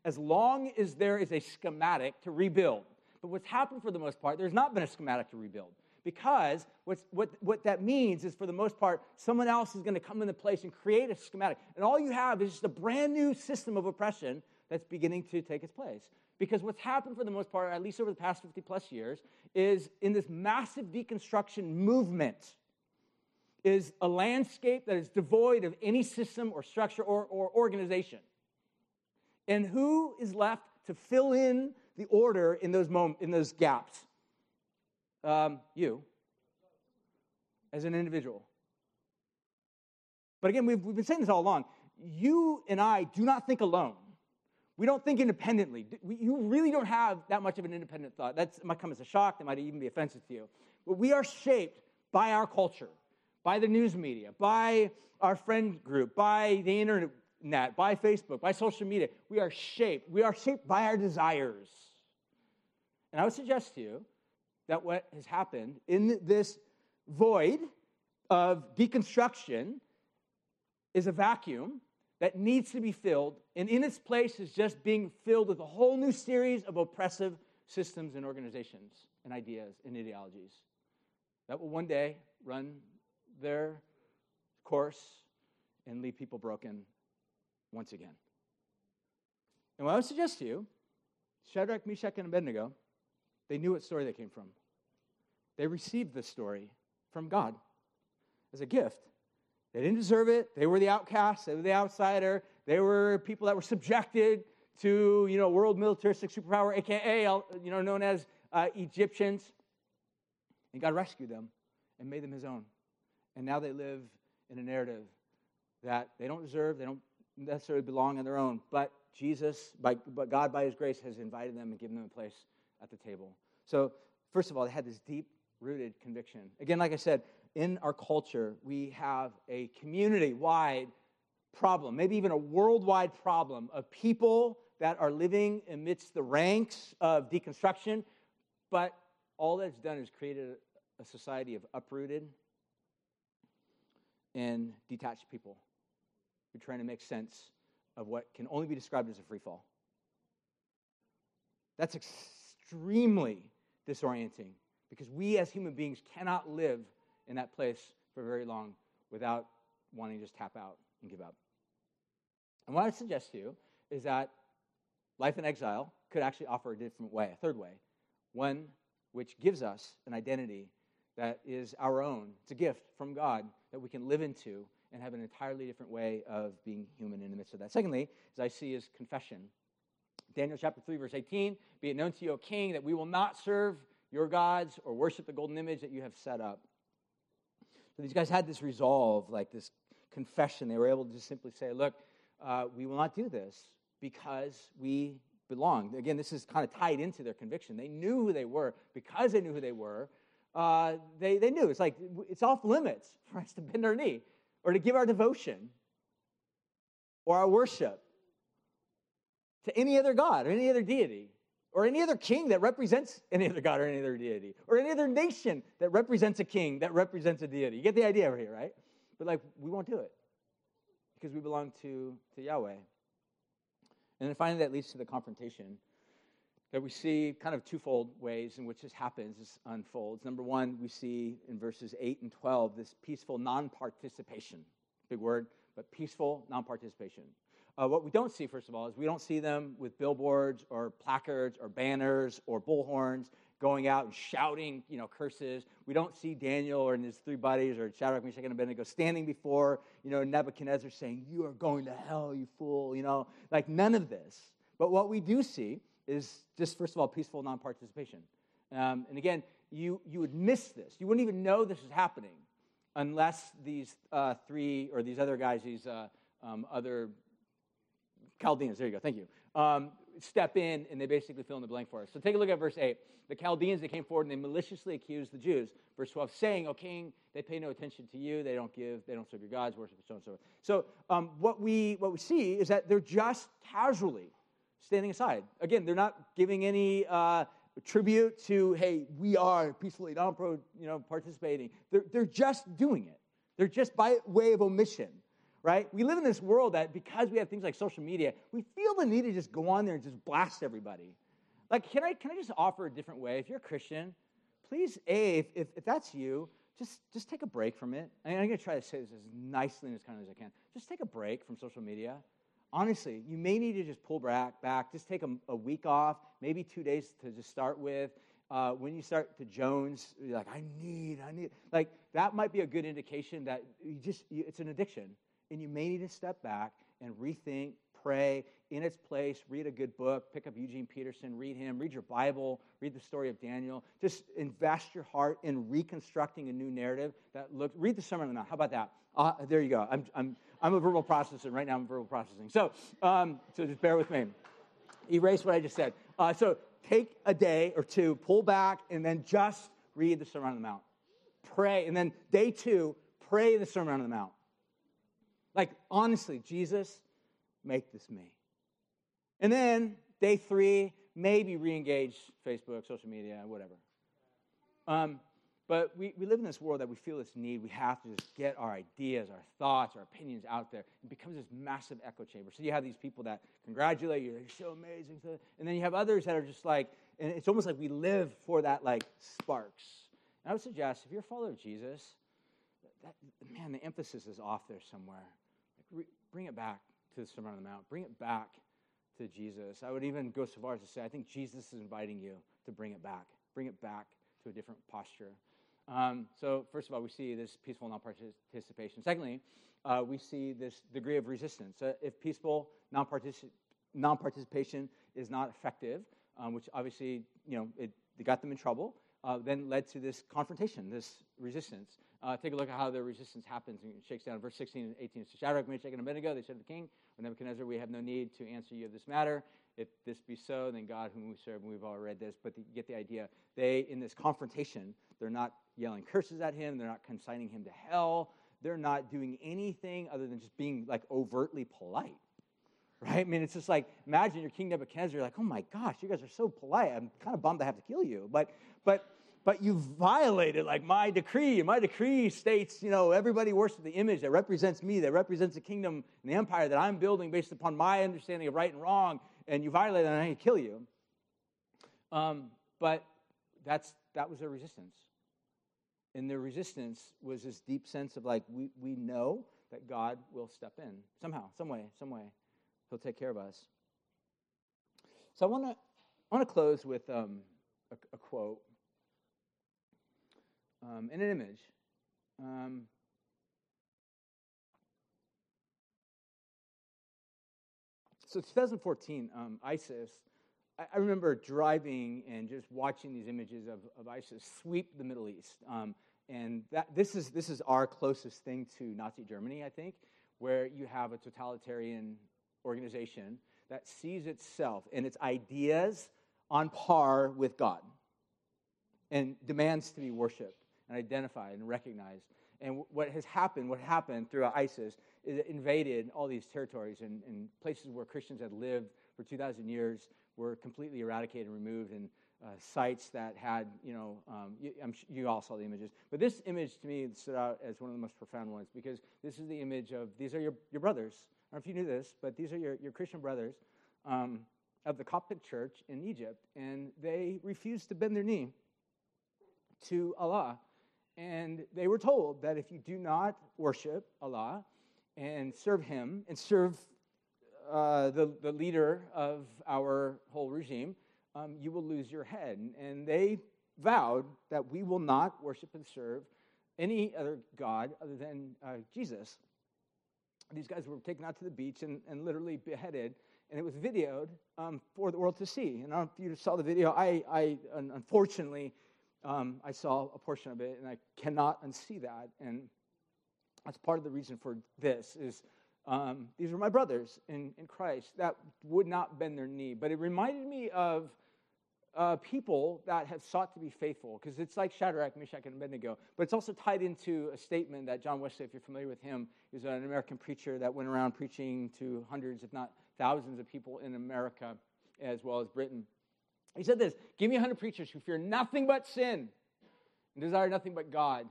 A: as long as there is a schematic to rebuild. But what's happened for the most part, there's not been a schematic to rebuild. Because what's, what, what that means is for the most part someone else is going to come into place and create a schematic. And all you have is just a brand new system of oppression that's beginning to take its place. Because what's happened for the most part at least over the past 50 plus years is in this massive deconstruction movement is a landscape that is devoid of any system or structure or, or organization and who is left to fill in the order in those, mom- in those gaps um, you as an individual. But again, we've, we've been saying this all along. You and I do not think alone. We don't think independently. We, you really don't have that much of an independent thought. That might come as a shock. That might even be offensive to you. But we are shaped by our culture, by the news media, by our friend group, by the internet, by Facebook, by social media. We are shaped. We are shaped by our desires. And I would suggest to you that what has happened in this void of deconstruction is a vacuum that needs to be filled, and in its place is just being filled with a whole new series of oppressive systems and organizations and ideas and ideologies that will one day run their course and leave people broken once again. And what I would suggest to you, Shadrach, Meshach, and Abednego they knew what story they came from. They received this story from God as a gift. They didn't deserve it. They were the outcasts. They were the outsider. They were people that were subjected to, you know, world militaristic superpower, aka, you know, known as uh, Egyptians. And God rescued them and made them His own. And now they live in a narrative that they don't deserve. They don't necessarily belong on their own. But Jesus, by, but God, by His grace, has invited them and given them a place at the table. So, first of all, they had this deep rooted conviction. Again, like I said, in our culture, we have a community wide problem, maybe even a worldwide problem of people that are living amidst the ranks of deconstruction, but all that's done is created a society of uprooted and detached people who are trying to make sense of what can only be described as a free fall. That's extremely disorienting because we as human beings cannot live in that place for very long without wanting to just tap out and give up. And what I suggest to you is that life in exile could actually offer a different way, a third way, one which gives us an identity that is our own. It's a gift from God that we can live into and have an entirely different way of being human in the midst of that. Secondly, as I see, is confession. Daniel chapter 3, verse 18 Be it known to you, O king, that we will not serve your gods or worship the golden image that you have set up. So these guys had this resolve, like this confession. They were able to just simply say, Look, uh, we will not do this because we belong. Again, this is kind of tied into their conviction. They knew who they were. Because they knew who they were, uh, they, they knew. It's like it's off limits for us to bend our knee or to give our devotion or our worship to any other God or any other deity or any other king that represents any other god or any other deity, or any other nation that represents a king that represents a deity. You get the idea over here, right? But like, we won't do it because we belong to, to Yahweh. And then finally, that leads to the confrontation that we see kind of twofold ways in which this happens, this unfolds. Number one, we see in verses 8 and 12 this peaceful non participation. Big word, but peaceful non participation. Uh, what we don't see, first of all, is we don't see them with billboards or placards or banners or bullhorns going out and shouting, you know, curses. We don't see Daniel or his three buddies or Shadrach, Meshach, and Abednego standing before, you know, Nebuchadnezzar saying, "You are going to hell, you fool." You know, like none of this. But what we do see is just, first of all, peaceful non participation. Um, and again, you, you would miss this. You wouldn't even know this is happening unless these uh, three or these other guys, these uh, um, other Chaldeans, there you go, thank you, um, step in and they basically fill in the blank for us. So take a look at verse 8. The Chaldeans, they came forward and they maliciously accused the Jews. Verse 12, saying, O king, they pay no attention to you. They don't give, they don't serve your gods, worship, so and so. Forth. So um, what, we, what we see is that they're just casually standing aside. Again, they're not giving any uh, tribute to, hey, we are peacefully non-pro, you know, participating. They're, they're just doing it. They're just by way of omission, right? We live in this world that because we have things like social media, we feel the need to just go on there and just blast everybody. Like, can I, can I just offer a different way? If you're a Christian, please, A, if, if, if that's you, just, just take a break from it. I I'm going to try to say this as nicely and as kindly as I can. Just take a break from social media honestly, you may need to just pull back, back just take a, a week off, maybe two days to just start with. Uh, when you start to Jones, you're like, I need, I need, like that might be a good indication that you just, you, it's an addiction. And you may need to step back and rethink, pray in its place, read a good book, pick up Eugene Peterson, read him, read your Bible, read the story of Daniel. Just invest your heart in reconstructing a new narrative that looks, read the Sermon on the Mount. How about that? Uh, there you go. I'm, I'm, I'm a verbal processor. Right now, I'm verbal processing. So, um, so just bear with me. Erase what I just said. Uh, so take a day or two, pull back, and then just read the Sermon on the Mount. Pray. And then day two, pray the Sermon on the Mount. Like, honestly, Jesus, make this me. And then day three, maybe re engage Facebook, social media, whatever. Um, but we, we live in this world that we feel this need. We have to just get our ideas, our thoughts, our opinions out there. It becomes this massive echo chamber. So you have these people that congratulate you, they're so amazing. And then you have others that are just like, and it's almost like we live for that like sparks. And I would suggest if you're a follower of Jesus, that, man, the emphasis is off there somewhere. Like, re, bring it back to the Sermon on the Mount. Bring it back to Jesus. I would even go so far as to say, I think Jesus is inviting you to bring it back. Bring it back to a different posture. Um, so, first of all, we see this peaceful non participation. Secondly, uh, we see this degree of resistance. Uh, if peaceful non participation is not effective, um, which obviously, you know, it got them in trouble, uh, then led to this confrontation, this resistance. Uh, take a look at how the resistance happens and shakes down. Verse 16 and 18. So Shadrach, Meshach, and Abednego, they said to the king, Nebuchadnezzar, we have no need to answer you of this matter. If this be so, then God, whom we serve, and we've all read this, but you get the idea. They, in this confrontation, they're not yelling curses at him, they're not consigning him to hell, they're not doing anything other than just being like overtly polite. Right? I mean, it's just like imagine you're King Nebuchadnezzar, you're like, oh my gosh, you guys are so polite. I'm kind of bummed I have to kill you. But but but you violated like my decree. My decree states, you know, everybody worships the image that represents me, that represents the kingdom and the empire that I'm building based upon my understanding of right and wrong and you violate that, and I kill you. Um, but that's, that was their resistance. And their resistance was this deep sense of like, we, we know that God will step in somehow, some way, some way. He'll take care of us. So I want to I want to close with um, a, a, quote um, and an image. Um, so 2014, um, ISIS, I, I, remember driving and just watching these images of, of ISIS sweep the Middle East. Um, and that, this, is, this is our closest thing to Nazi Germany, I think, where you have a totalitarian organization that sees itself and its ideas on par with God and demands to be worshiped and identified and recognized. And what has happened, what happened through ISIS, is it invaded all these territories and, and places where Christians had lived for 2,000 years, were completely eradicated and removed, and uh, sites that had, you know, um, you, you, all saw the images. But this image to me stood out as one of the most profound ones because this is the image of these are your, your brothers. I don't know if you knew this, but these are your, your Christian brothers um, of the Coptic church in Egypt, and they refused to bend their knee to Allah. And they were told that if you do not worship Allah and serve Him and serve uh, the, the leader of our whole regime, um, you will lose your head. And they vowed that we will not worship and serve any other God other than uh, Jesus. These guys were taken out to the beach and, and literally beheaded, and it was videoed um, for the world to see. And I don't know if you saw the video. I, I unfortunately, um, I saw a portion of it, and I cannot unsee that. And that's part of the reason for this is um, these were my brothers in, in Christ that would not bend their knee. But it reminded me of uh, people that have sought to be faithful, because it's like Shadrach, Meshach, and Abednego. But it's also tied into a statement that John Wesley, if you're familiar with him, is an American preacher that went around preaching to hundreds, if not thousands, of people in America as well as Britain. He said this Give me a hundred preachers who fear nothing but sin and desire nothing but God.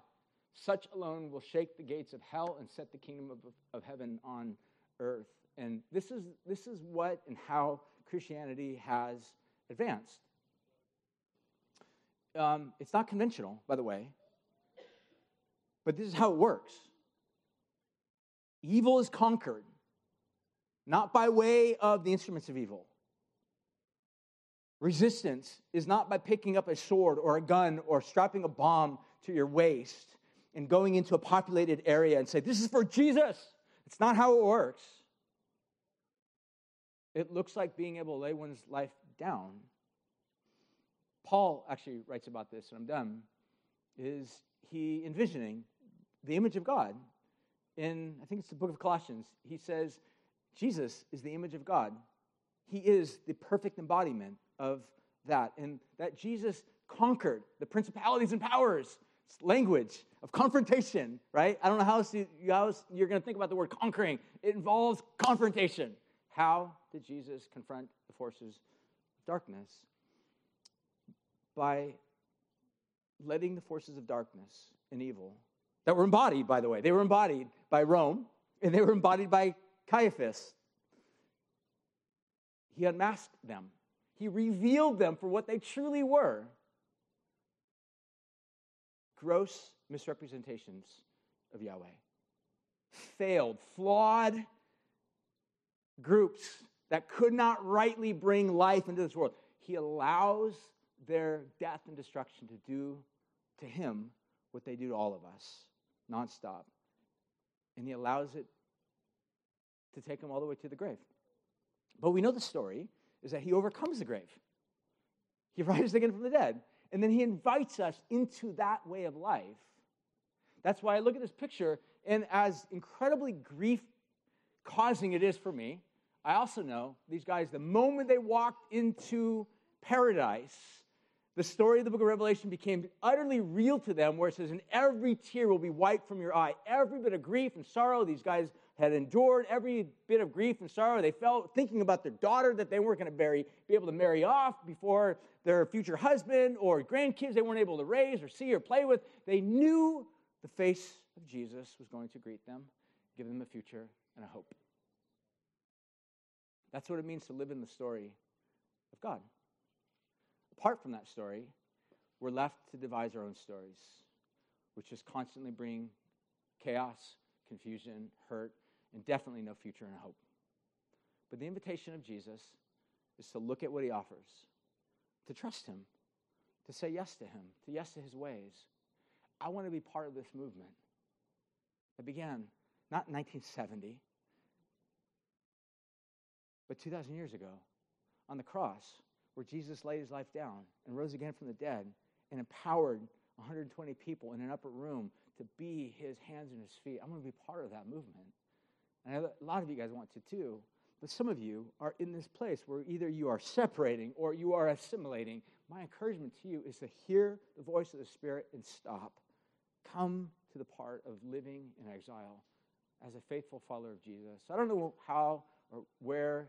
A: Such alone will shake the gates of hell and set the kingdom of, of heaven on earth. And this is, this is what and how Christianity has advanced. Um, it's not conventional, by the way, but this is how it works. Evil is conquered, not by way of the instruments of evil. Resistance is not by picking up a sword or a gun or strapping a bomb to your waist and going into a populated area and say, This is for Jesus. It's not how it works. It looks like being able to lay one's life down Paul actually writes about this, and I'm done, is he envisioning the image of God. In, I think it's the book of Colossians, he says, Jesus is the image of God. He is the perfect embodiment of that. And that Jesus conquered the principalities and powers. It's language of confrontation, right? I don't know how else, you, how else you're going to think about the word conquering. It involves confrontation. How did Jesus confront the forces of darkness? by letting the forces of darkness and evil that were embodied, by the way, they were embodied by Rome and they were embodied by Caiaphas. He unmasked them, he revealed them for what they truly were gross misrepresentations of Yahweh. Failed, flawed groups that could not rightly bring life into this world. He allows their death and destruction to do to him what they do to all of us, nonstop. And he allows it to take him all the way to the grave. But we know the story is that he overcomes the grave. He rises again from the dead. And then he invites us into that way of life. That's why I look at this picture, and as incredibly grief causing it is for me, I also know these guys, the moment they walked into paradise, the story of the book of Revelation became utterly real to them, where it says, And every tear will be wiped from your eye. Every bit of grief and sorrow these guys had endured, every bit of grief and sorrow they felt thinking about their daughter that they weren't going to be able to marry off before their future husband or grandkids they weren't able to raise or see or play with. They knew the face of Jesus was going to greet them, give them a future and a hope. That's what it means to live in the story of God. Apart from that story, we're left to devise our own stories, which just constantly bring chaos, confusion, hurt, and definitely no future and hope. But the invitation of Jesus is to look at what he offers, to trust him, to say yes to him, to yes to his ways. I want to be part of this movement that began not in 1970, but 2,000 years ago on the cross where Jesus laid his life down and rose again from the dead and empowered 120 people in an upper room to be his hands and his feet. I'm going to be part of that movement. And a lot of you guys want to too. But some of you are in this place where either you are separating or you are assimilating. My encouragement to you is to hear the voice of the Spirit and stop. Come to the part of living in exile as a faithful follower of Jesus. I don't know how or where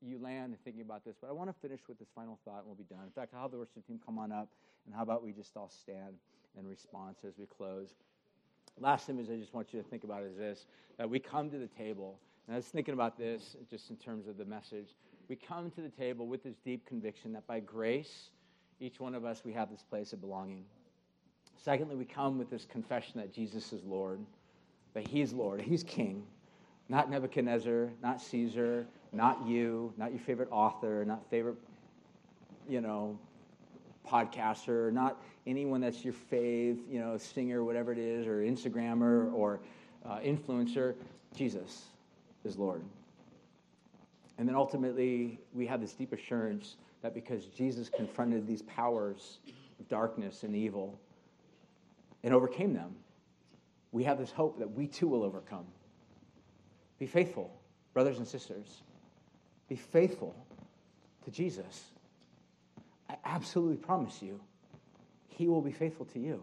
A: you land in thinking about this. But I want to finish with this final thought and we'll be done. In fact, I'll have the worship team come on up, and how about we just all stand in response as we close. Last image I just want you to think about is this that we come to the table, and I was thinking about this just in terms of the message. We come to the table with this deep conviction that by grace, each one of us, we have this place of belonging. Secondly, we come with this confession that Jesus is Lord, that He's Lord, He's King, not Nebuchadnezzar, not Caesar, not you, not your favorite author, not favorite, you know, podcaster, not anyone that's your fave, you know, singer, whatever it is, or Instagrammer or uh, influencer. Jesus is Lord. And then ultimately, we have this deep assurance that because Jesus confronted these powers of darkness and evil and overcame them, we have this hope that we too will overcome. Be faithful, brothers and sisters. Be faithful to Jesus. I absolutely promise you, He will be faithful to you.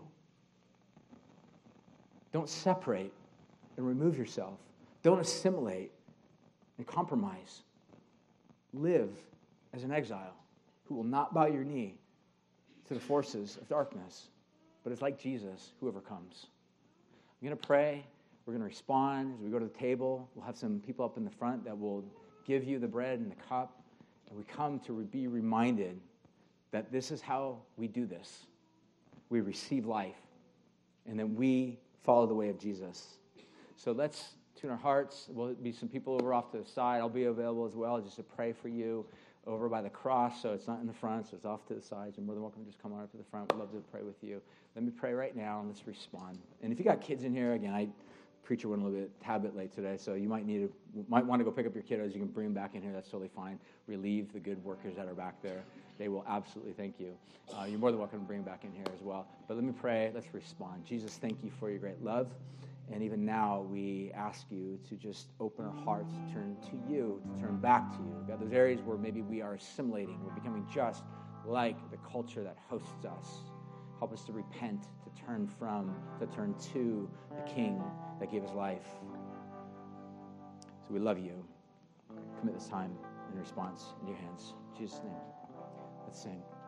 A: Don't separate and remove yourself. Don't assimilate and compromise. Live as an exile who will not bow your knee to the forces of darkness, but is like Jesus who overcomes. I'm going to pray. We're going to respond as we go to the table. We'll have some people up in the front that will give you the bread and the cup. And we come to be reminded that this is how we do this. We receive life, and then we follow the way of Jesus. So let's tune our hearts. There'll be some people over off to the side. I'll be available as well just to pray for you over by the cross. So it's not in the front, so it's off to the sides. You're more than welcome to just come on up to the front. We'd love to pray with you. Let me pray right now, and let's respond. And if you got kids in here, again, I preacher went a little bit tad bit late today, so you might need to might want to go pick up your kiddos. You can bring them back in here. That's totally fine. Relieve the good workers that are back there. They will absolutely thank you. Uh, you're more than welcome to bring back in here as well. But let me pray. Let's respond. Jesus, thank you for your great love. And even now, we ask you to just open our hearts to turn to you, to turn back to you. God, those areas where maybe we are assimilating, we're becoming just like the culture that hosts us. Help us to repent, to turn from, to turn to the King that gave us life. So we love you. Commit this time in response in your hands. In Jesus' name. Let's.